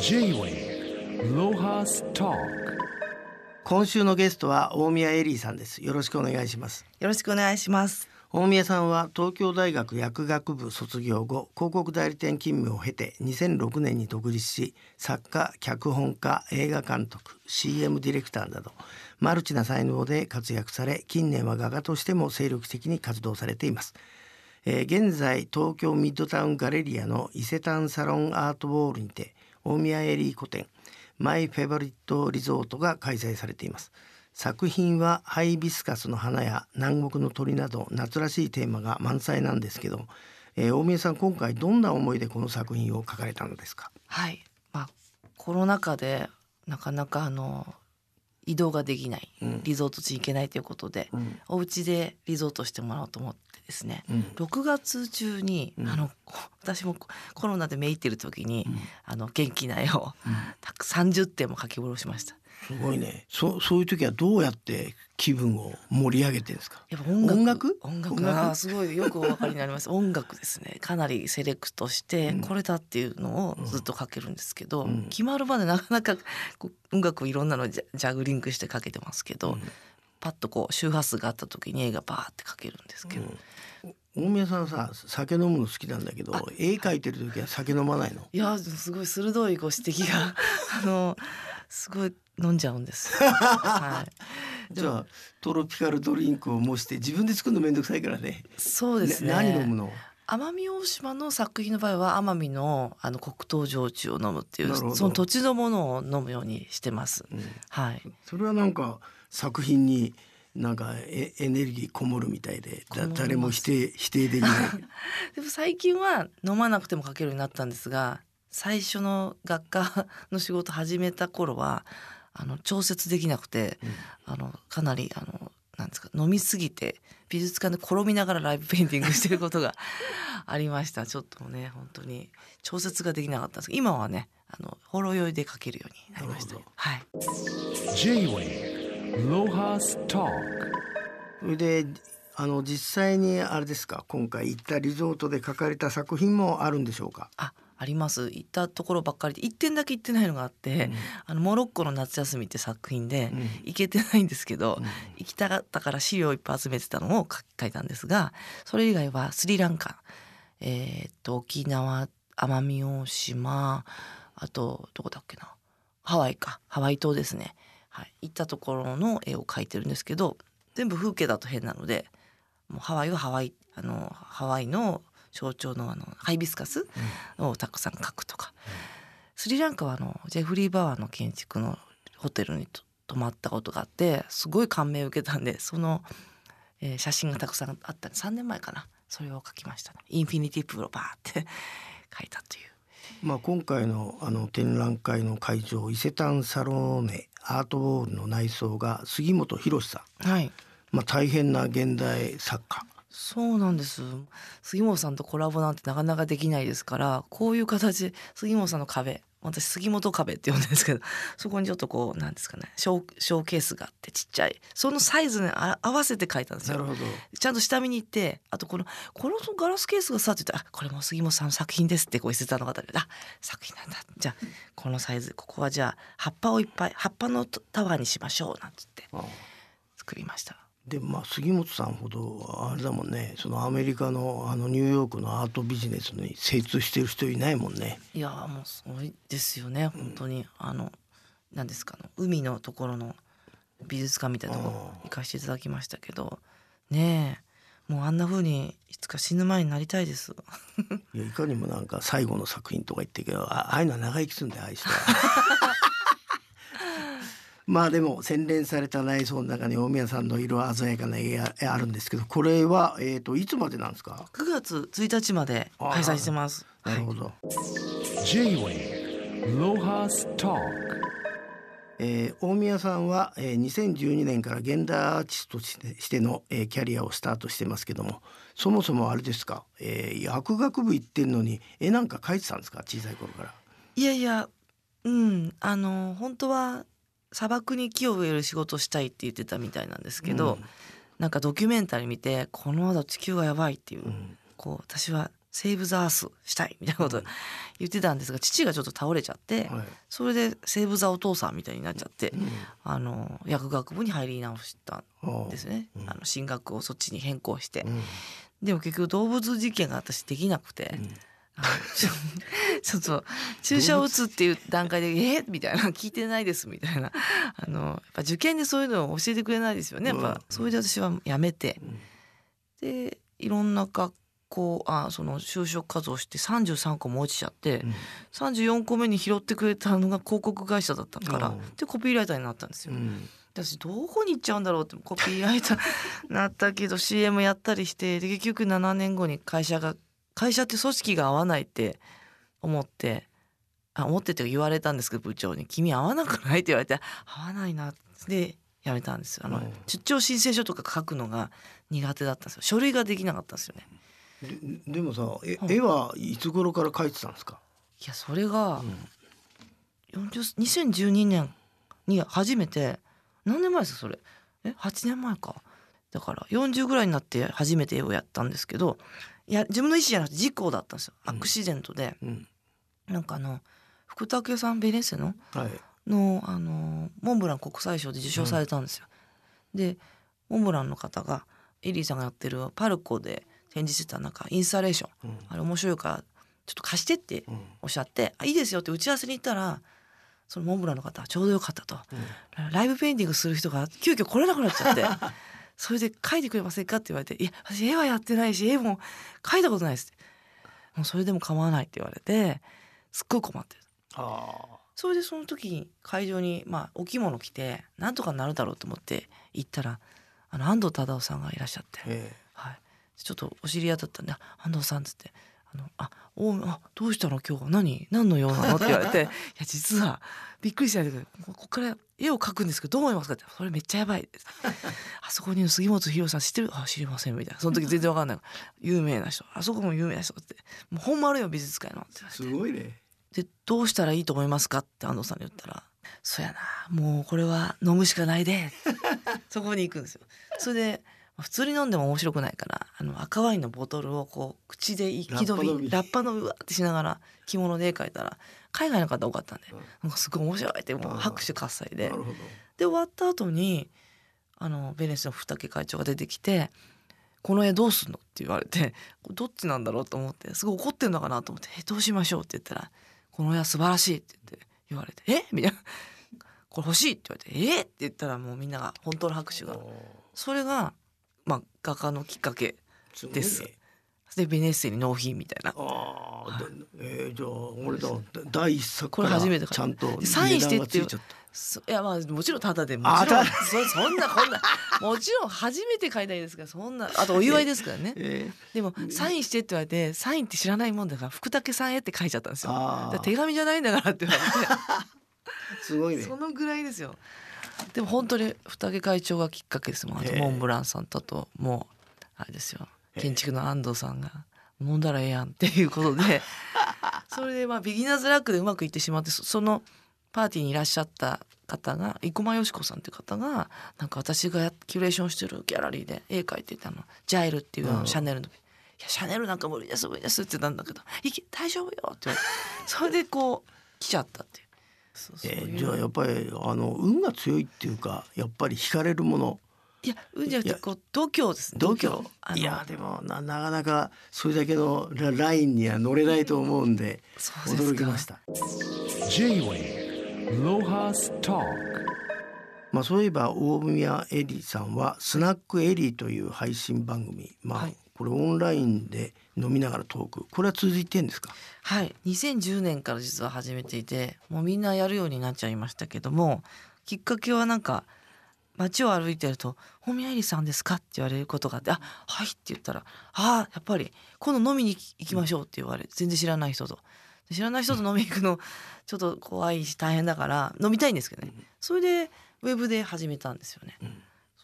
J-Way ロハスタ今週のゲストは大宮エリーさんです。よろしくお願いします。よろしくお願いします。大宮さんは東京大学薬学部卒業後広告代理店勤務を経て2006年に独立し作家脚本家映画監督 CM ディレクターなどマルチな才能で活躍され近年は画家としても精力的に活動されています、えー現在東京ミッドタウンガレリアの伊勢丹サロンアートボールにて大宮エリー古典マイフェバリットリゾートが開催されています作品はハイビスカスの花や南国の鳥など夏らしいテーマが満載なんですけど、えー大宮さん今回どんな思いでこの作品を描かれたのですか？はい。まあコロナ禍でなかなかあの移動ができない、うん。リゾート地に行けないということで、うん。お家でリゾートしてもらおうと思ってですね。うん。6月中に、うん。あのこ私もココロナでめいってる時に、うん。あの元気な絵をたく30点も書き下ろしました。すごいね。そそういう時はどうやって気分を盛り上げてるんですか？やっぱ音楽音楽？音楽？音楽？あーすごいよくお分かりになります。音楽ですね。かなりセレクトしてうん。これだっていうのをずっとかけるんですけど、うん。決まるまでなかなかこう音楽をいろんなのジャジャグリングしてかけてますけど、うん。パッとこう周波数があった時に絵がバーってかけるんですけど、大宮さんさ酒飲むの好きなんだけど絵描いてる時は酒飲まないの？いやーすごい鋭いご指摘があのすごい飲んじゃうんです。はい、じゃあトロピカルドリンクを模して自分で作るのめんどくさいからね。そうですね。何飲むの？奄美大島の作品の場合は奄美のあの黒糖焼酎を飲むっていうその土地のものを飲むようにしてます。うん。はい。それはなんか作品になんかエエネルギーこもるみたいで誰も否定否定できない。でも最近は飲まなくても書けるようになったんですが最初の学科の仕事始めた頃はあの調節できなくて、あのかなりあのなんですか飲みすぎて美術館で転びながらライブペインティングしてることが ありました。ちょっとね本当に調節ができなかったんですけど今はねあのほろ酔いで書けるようになりました。はい。J-Way ロハスタそれであの実際にあれですか今回行ったリゾートで描かれた作品もあるんでしょうか、ああります。行ったところばっかりで1点だけ行ってないのがあって、あのモロッコの夏休みって作品で、うん。行けてないんですけど、うん。行きたかったから資料をいっぱい集めてたのを書き書いたんですがそれ以外はスリランカえーっと沖縄奄美大島あとどこだっけなハワイか。ハワイ島ですね、はい、行ったところの絵を描いてるんですけど全部風景だと変なのでもうハワイはハワイあのハワイの象徴のあのハイビスカスをたくさん描くとか、スリランカはあのジェフリー・バワーの建築のホテルにと泊まったことがあってすごい感銘を受けたんでその、えー写真がたくさんあった。3年前かな。それを描きましたね。インフィニティプロバーって 書いたという。まあ、今回のあの展覧会の会場伊勢丹サローネアートボールの内装が杉本博さん、はい。まあ、大変な現代作家そうなんです。杉本さんとコラボなんてなかなかできないですからこういう形で杉本さんの壁私杉本壁って呼んでるんですけどそこにちょっとこうなんですかねショーショーケースがあってちっちゃい。そのサイズにあ合わせて書いたんですよ。ちゃんと下見に行ってあとこのこのガラスケースがさって言ったらあこれも杉本さんの作品ですってこう伊勢丹の方であ作品なんだ。じゃあこのサイズここはじゃあ葉っぱをいっぱい葉っぱのタワーにしましょうなんつって作りました。でまあ杉本さんほどあれだもんねそのアメリカのあのニューヨークのアートビジネスに精通してる人いないもんね。いやーもうすごいですよね本当に、あの何ですかあの海のところの美術館みたいなとこあ行かせていただきましたけどねえもうあんな風にいつか死ぬ前になりたいです。いやいかにもなんか最後の作品とか言ってるけどあああいうのは長生きするんだよああいう人は。まあでも洗練された内装の中に大宮さんの色鮮やかな絵があるんですけどこれは、えー、といつまでなんですか？9月1日まで開催してます。はいなるほど、J-Way ロハスタえー大宮さんは、えー2012年から現代アーティストとしての、えーキャリアをスタートしてますけどもそもそもあれですか、えー薬学部行ってんのに絵なんか描いてたんですか？小さい頃から。いやいやうんあの本当は砂漠に木を植える仕事をしたいって言ってたみたいなんですけど、なんかドキュメンタリー見てこのまま地球がやばいっていう、うん。こう私はセーブ・ザ・アースしたいみたいなこと言ってたんですが父がちょっと倒れちゃって、はい。それでセーブ・ザ・お父さんみたいになっちゃって、うん。あの薬学部に入り直したんですね、うん。あの進学をそっちに変更して、うん。でも結局動物実験が私できなくて、うんあのちょちょっと注射を打つっていう段階で「え？みたいな「聞いてないです」みたいな。あのやっぱ受験でそういうのを教えてくれないですよね。やっぱ、うんそれで私はやめて。うん。でいろんな学校あその就職活動して33個も落ちちゃって、うん。34個目に拾ってくれたのが広告会社だったから、うん。でコピーライターになったんですよ。うん。私どこに行っちゃうんだろうってコピーライターなったけど CM やったりしてで結局7年後に会社が会社って組織が合わないって思ってあ思ってって言われたんですけど部長に「君合わなくない?」って言われて「合わないな」で辞めたんですよ。あの、うん。出張申請書とか書くのが苦手だったんですよ。書類ができなかったんですよね。ででもさえうん。絵はいつ頃から描いてたんですか、いやそれがうん。40 2012年に初めて何年前ですかそれ？え8年前か。だから40ぐらいになって初めて絵をやったんですけどいや自分の意思じゃなくて事故だったんですよ。アクシデントで、うん。なんかあの福武さんベネッセのはい。のあのモンブラン国際賞で受賞されたんですよ。でモンブランの方がエリーさんがやってるパルコで展示してたなんかインスタレーション。うん。あれ面白いからちょっと貸してってうん。おっしゃって「あいいですよ」って打ち合わせに行ったらそのモンブランの方はちょうどよかったと。ライブペインティングする人が急遽来れなくなっちゃってそれで「描いてくれませんか?」って言われて「いや私絵はやってないし絵も描いたことないです」って「もうそれでも構わない」って言われてすっごい困ってる。あそれでその時に会場にまあお着物着てなんとかなるだろうと思って行ったらあの安藤忠雄さんがいらっしゃって。はい、ちょっとお知り合いだったんであ「安藤さん」っつって「あのあおあどうしたの？今日は？何？何の用なの?」って言われて「いや実はびっくりしないでくださいここから絵を描くんですけどどう思いますか?」って「それめっちゃやばい」あそこに杉本博さん知ってる?」あ「知りません」みたいな。その時全然わかんない。有名な人あそこも有名な人って「もう本丸よ美術館の」ってすごいね。でどうしたらいいと思いますか？って安藤さんに言ったら「そうやな。もうこれは飲むしかないで」そこに行くんですよ。それでまあ普通に飲んでも面白くないからあの赤ワインのボトルをこう口で息止ラッパ飲みみラッパのうわってしながら着物で絵描いたら海外の方多かったんでうん。なんかすごい面白いってもう拍手喝采で。で終わった後にあのベネスの二竹会長が出てきて「この絵どうすんの?」って言われてどっちなんだろう？と思ってすごい怒ってんのかなと思って「えどうしましょう?」って言ったら「この絵は素晴らしい」って言って言われて「え？みたいな「これ欲しい」って言われて「え？っ?」って言ったらもうみんなが本当の拍手が。それがまあ画家のきっかけです。でベネッセに納品みたいな。ああ、でえー、じゃあ俺だ第一作これ初めてちゃんとでサインしてっていちゃった。そいやまあもちろんただでもあちろんたそそんなこんなもちろん初めて書いたいですからそんなあとお祝いですからね。えでもサインしてって言われてサインって知らないもんだから福武さんへって書いちゃったんですー、よ手紙じゃないんだからって言わー すごいね。れてそのぐらいですよでも本当に福武会長がきっかけですもん。あとモンブランさんとあともうあれですよ。建築の安藤さんが飲んだらええやんっていうことで。それでまあビギナーズラックでうまくいってしまってそそのパーティーにいらっしゃった方が生駒よし子さんっていう方がなんか私がやキュレーションしてるギャラリーで絵描いてたの。ジャイルっていうあうん。のシャネルの。いやシャネルなんか無理です無理ですって言ったんだけど「いけ大丈夫よ」って言われて。それでこう来ちゃったっていう。そうそうえー、じゃあやっぱりあの運が強いっていうかやっぱり惹かれるもの。いやうんじゃなくてこう度胸ですね。度胸？いやでもななかなかそれだけのララインには乗れないと思うんで驚きました。J-Way Lohas Talk まあそういえば大宮エリさんはスナックエリという配信番組。まあ、はい。これオンラインで飲みながらトーク。これは続いてんですか？はい。2010年から実は始めていてもうみんなやるようになっちゃいましたけどもきっかけはなんか街を歩いてると「本宮えりさんですか?」って言われることがあって「あはい」って言ったら「ああやっぱり今度飲みに行きましょう」って言われ全然知らない人と。で知らない人と飲みに行くのちょっと怖いし大変だから飲みたいんですけどね。それでウェブで始めたんですよね。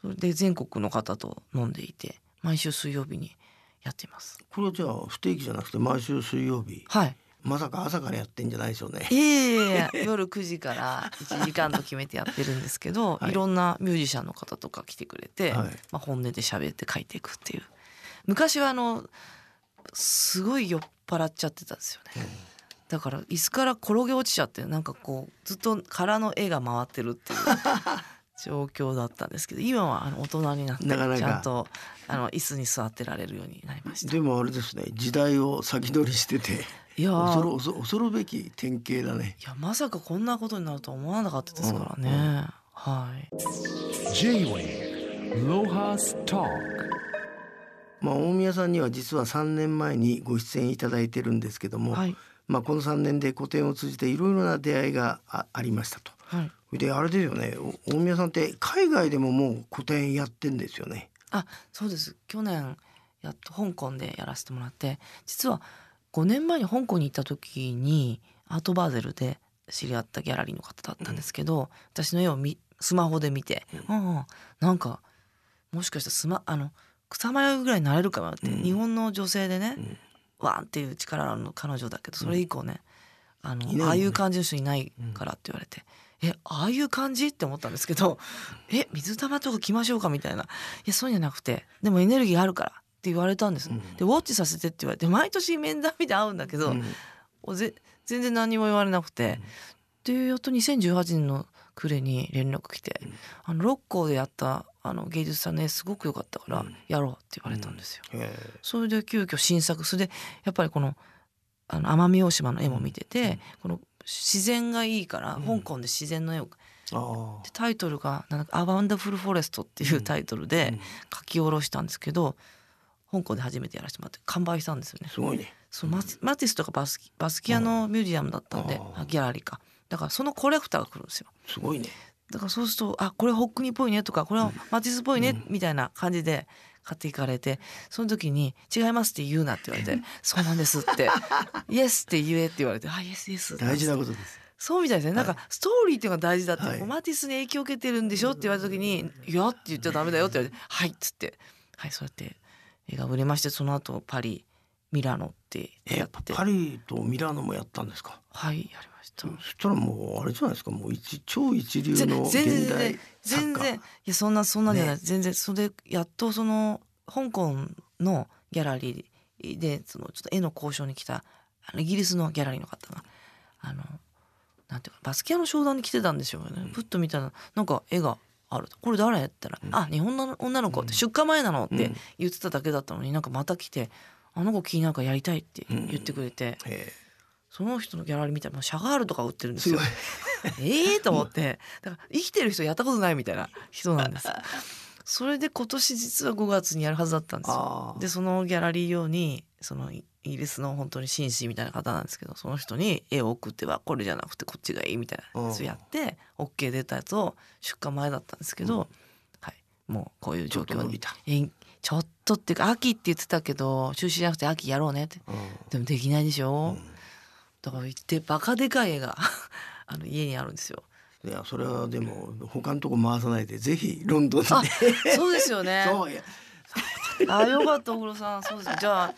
それで全国の方と飲んでいて毎週水曜日にやっています。これはじゃあ不定期じゃなくて毎週水曜日はいまさか朝からやってんじゃないでしょうねい。えいえ夜9時から 1時間と決めてやってるんですけど、はいい、ろんなミュージシャンの方とか来てくれて、はいまあ、本音で喋って書いていくっていう昔はあのすごい酔っ払っちゃってたんですよね。だから椅子から転げ落ちちゃってなんかこうずっと空の絵が回ってるっていう 状況だったんですけど今はあの大人になってちゃんとあの椅子に座ってられるようになりました。でもあれですね時代を先取りしてていやー恐る恐恐るべき典型だねいやまさかこんなことになるとは思わなかったですからね。はい。J-Wave Lohas Talk まあ大宮さんには実は3年前にご出演いただいてるんですけども、はい。まあこの3年で個展を通じていろいろな出会いがあありましたと。はい。であれですよね。お大宮さんって海外でももう個展やってんですよね。あそうです。去年やっと香港でやらせてもらって。実は5年前に香港に行った時にアートバーゼルで知り合ったギャラリーの方だったんですけど、私の絵をみスマホで見て、うん。うんなんかもしかしたらスマあの草間ぐらいになれるかなって、うん。日本の女性でね、ん。ワンっていう力あるの彼女だけどそれ以降ね、あのね。ああいう感じの人いないからって言われて。えああいう感じ？って思ったんですけどえ水玉とか来ましょうか？みたいな。いやそうじゃなくてでもエネルギーあるからって言われたんです、うん。でウォッチさせてって言われて毎年面談見て会うんだけど、うん。おぜ全然何も言われなくて、でやっと2018年の暮れに連絡来て、あの六甲でやったあの芸術さんの絵すごく良かったからうん。やろうって言われたんですよ。へそれで急遽新作それでやっぱりこのあの奄美大島の絵も見てて、この自然がいいから、うん。香港で自然の絵をでタイトルがなんか「アワンダフルフォレスト」っていうタイトルで書き下ろしたんですけど、香港で初めてやらせてもらって完売したんですよね。あ。すごいね。そうマティ、マティスとかバスキ、バスキアのミュージアムだったんで、ギャラリーか。だからそのコレクターが来るんですよ。すごいね。だからそうするとあこれホックニーっぽいねとかこれはマティスっぽいね、みたいな感じで買っていかれてその時に「違います」って言うなって言われて「そうなんです」って「イエス」って言えって言われて「あイエスイエス」大事なことです。そうみたいですね。なんかストーリーっていうのが大事だって、はい。マティスに影響を受けてるんでしょって言われた時に「いや」って言っちゃダメだよって言われて「はい」っつって。はいそうやって絵が売れましてその後パリミラノってえやってパリとミラノもやったんですか？はいやりました。そしたらもうあれじゃないですか。もう一超一流ぜの全然現代作家。全然いやそんなそんなんじゃない、ね全然それでやっとその香港のギャラリーでそのちょっと絵の交渉に来たあのイギリスのギャラリーの方があのなんていうかバスキアの商談に来てたんですよね。ふっと見たらなんか絵があるとこれ誰？って言ったら「あ日本の女の子って出荷前なの」ってうん言ってただけだったのになんかまた来て「あの子気になるからやりたい」って言ってくれて、え。その人のギャラリー見たらもうシャガールとか売ってるんですよ。す。ええと思って。だから生きてる人やったことないみたいな人なんです。それで今年実は5月にやるはずだったんですよ。でそのギャラリー用にそのイギリスの本当に紳士みたいな方なんですけどその人に絵を送ってはこれじゃなくてこっちがいいみたいなやつをやって OK 出たやつを出荷前だったんですけど、はい、もうこういう状況にちょっと伸びた。えちょっとっていうか秋って言ってたけど中止じゃなくて秋やろうねって。うん。でもできないでしょ、だから行ってバカでかい絵が あの家にあるんですよ。いやそれはでも他のとこ回さないでぜひロンドンで。あそうですよね。そういや。あよかった小黒さん。そうですじゃあ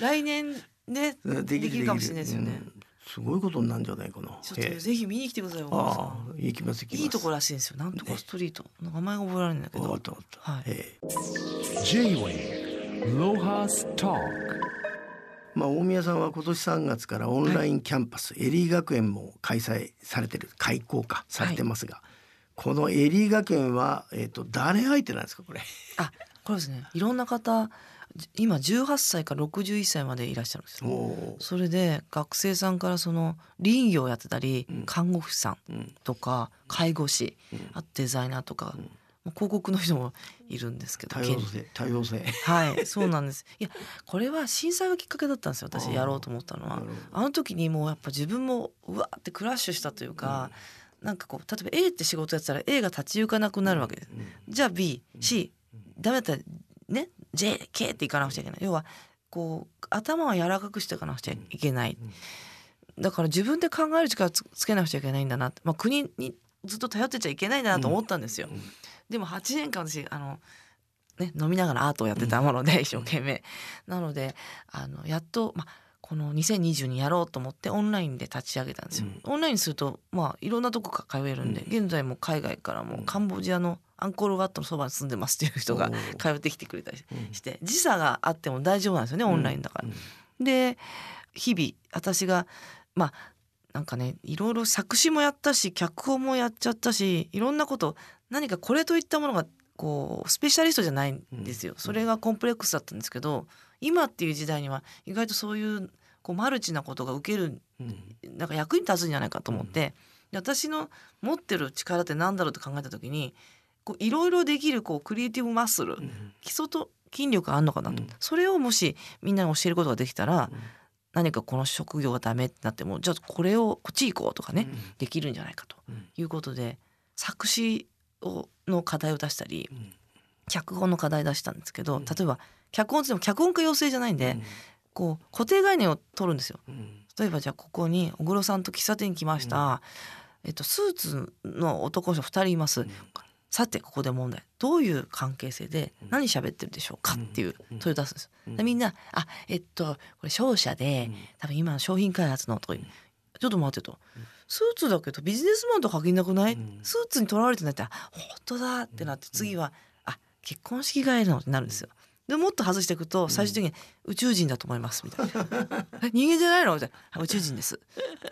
来年ねうんできるかもしれないですよね。うんすごいことになるんじゃないかな。ちょっとええぜひ見に来てくださいああん。行きます行きます。いいとこらしいんですよ。なんとかストリート。名前が覚えられないんだけわかど。ったわかった。はいええ J-Wave Lohas Talk まあ大宮さんは今年3月からオンラインキャンパス、エリー学園も開催されてる開校かされてますが、このエリー学園はえっ、と誰相手なんですかこれ？あこれですね。いろんな方じ今18歳から61歳までいらっしゃるんですよ。それで学生さんからその林業やってたり、うん。看護婦さんうん。とか介護士、うん。あとデザイナーとか、うん。広告の人もいるんですけど多様性多様性。はい、そうなんです。いや、これは震災がきっかけだったんですよ。私やろうと思ったのは。あの時にもうやっぱ自分もうわーってクラッシュしたというか、なんかこう例えば A って仕事やってたら A が立ち行かなくなるわけです。じゃあ B、C、ダメだったらね J、K っていかなくちゃいけない。要はこう頭は柔らかくしていかなくちゃいけない。だから自分で考える力つつけなくちゃいけないんだなまあ、国にずっと頼ってちゃいけないんだなと思ったんですよ。うんでも8年間私あの、ね、飲みながらアートをやってたもので、一生懸命。なのであのやっと、まあ、この2020にやろうと思ってオンラインで立ち上げたんですよ。オンラインにすると、まあ、いろんなとこから通えるんで、現在も海外からもカンボジアのアンコールワットのそばに住んでますっていう人が通ってきてくれたりうん。して時差があっても大丈夫なんですよねオンラインだから。で日々私がまあなんかねいろいろ作詞もやったし脚本もやっちゃったしいろんなこと何かこれといったものがこうスペシャリストじゃないんですよ。それがコンプレックスだったんですけど今っていう時代には意外とそういうこうマルチなことが受けるうん。なんか役に立つんじゃないかと思って、で私の持ってる力って何だろうって考えた時にいろいろできるこうクリエイティブマッスル、うん。基礎と筋力があるのかなと、うん。それをもしみんなに教えることができたら、うん。何かこの職業がダメってなってもじゃあこれをこっち行こうとかね、うん。できるんじゃないかと。うん。いうことで作詞をの課題を出したりうん。脚本の課題出したんですけど、うん。例えば脚本ってでも脚本家養成じゃないんで、こう固定概念を取るんですよ。うん。例えばじゃあここに小黒さんと喫茶店に来ました、えっと、スーツの男の人2人います、うん。さてここで問題。どういう関係性でうん。何喋ってるでしょうかっていううん。問いを出すんです、うん。でみんな「あえっとこれ商社で多分今の商品開発の」とかちょっと待ってと。うん。スーツだけどビジネスマンと限りなくない、うん。スーツにとらわれてないってあ本当だってなって次はあ結婚式帰りのってなるんですよ。でもっと外していくと最終的に宇宙人だと思いますみたいな「え人間じゃないの?」みたいな。あ「宇宙人です」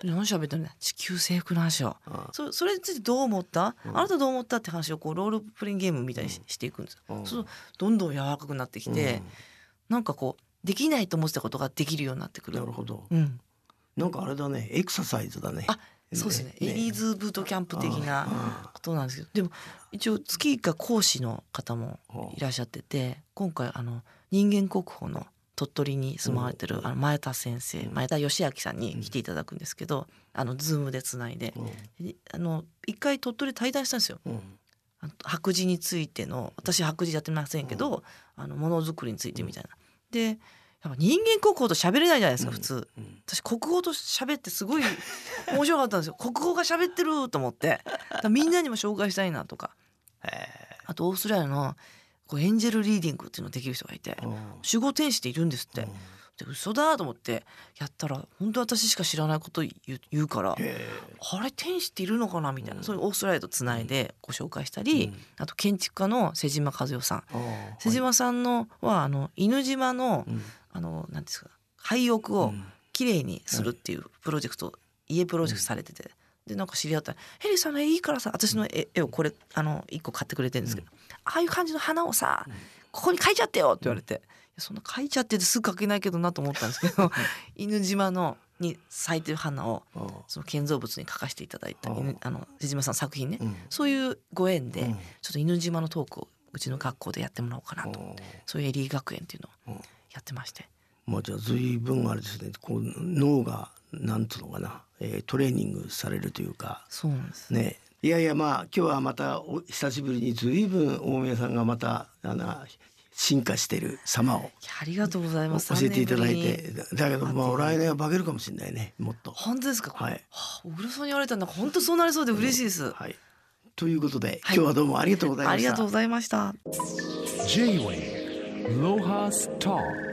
何喋ってるんだ地球征服の話を。あそそれについてどう思った、うん。あなたどう思ったって話をこうロールプレインゲームみたいにし,、うんていくんですよ。どんどん柔らかくなってきて、なんかこうできないと思ってたことができるようになってくる。うんなる。ほど。うん、なんかあれだねエクササイズだね。あそうですね。エリーズブートキャンプ的なあことなんですけどでも一応月1回講師の方もあいらっしゃってて今回あの人間国宝の鳥取に住まわれてるあの前田先生うん。前田義明さんに来ていただくんですけどあのズームでつないでであの一回鳥取で対談したんですよ。白磁についての私白磁やってませんけど、あのものづくりについてみたいな。でやっぱ人間国宝と喋れないじゃないですか普通。うん。私国語と喋ってすごい面白かったんですよ。国語が喋ってると思って。みんなにも紹介したいなとか。あとオーストラリアのこうエンジェルリーディングっていうのができる人がいてうん。守護天使っているんですって。うん。で嘘だと思ってやったら本当私しか知らないこと言う言うからへあれ天使っているのかなみたいな、うん。そういうオーストラリアとつないでご紹介したり、うん。あと建築家の瀬島和代さん。瀬島さんのはあの犬島のうんあの何ですか廃屋をうん。きれいにするっていうプロジェクト、家プロジェクトされてて、でなんか知り合ったら「ヘリーさんの絵いいからさ私の絵絵をこれあの1個買ってくれてるんですけど、ああいう感じの花をさ、うん。ここに描いちゃってよ」って言われて、いやそんな描いちゃってってすぐ描けないけどなと思ったんですけど 犬島のに咲いてる花をその建造物に描かせていただいたああ犬あの瀬島さんの作品ね、うん。そういうご縁で、うん。ちょっと犬島のトークをうちの学校でやってもらおうかなと、ああそういうエリー学園っていうのを。うんやってまして。まあじゃあ随分あれですねこう脳がなんつうのかな、えートレーニングされるというかそうなんです。ねいやいやまあ今日はまたお久しぶりに随分大宮さんがまたあの進化してる様をありがとうございます。教えていただいてだだけどまあ来年は化けるかもしれないねもっと。本当ですか？はいはあ小黒さんに言われたんだ。本当そうなりそうで嬉しいです。はいということで、はい今日はどうもありがとうございました。ありがとうございました。J-Way Lohas Talk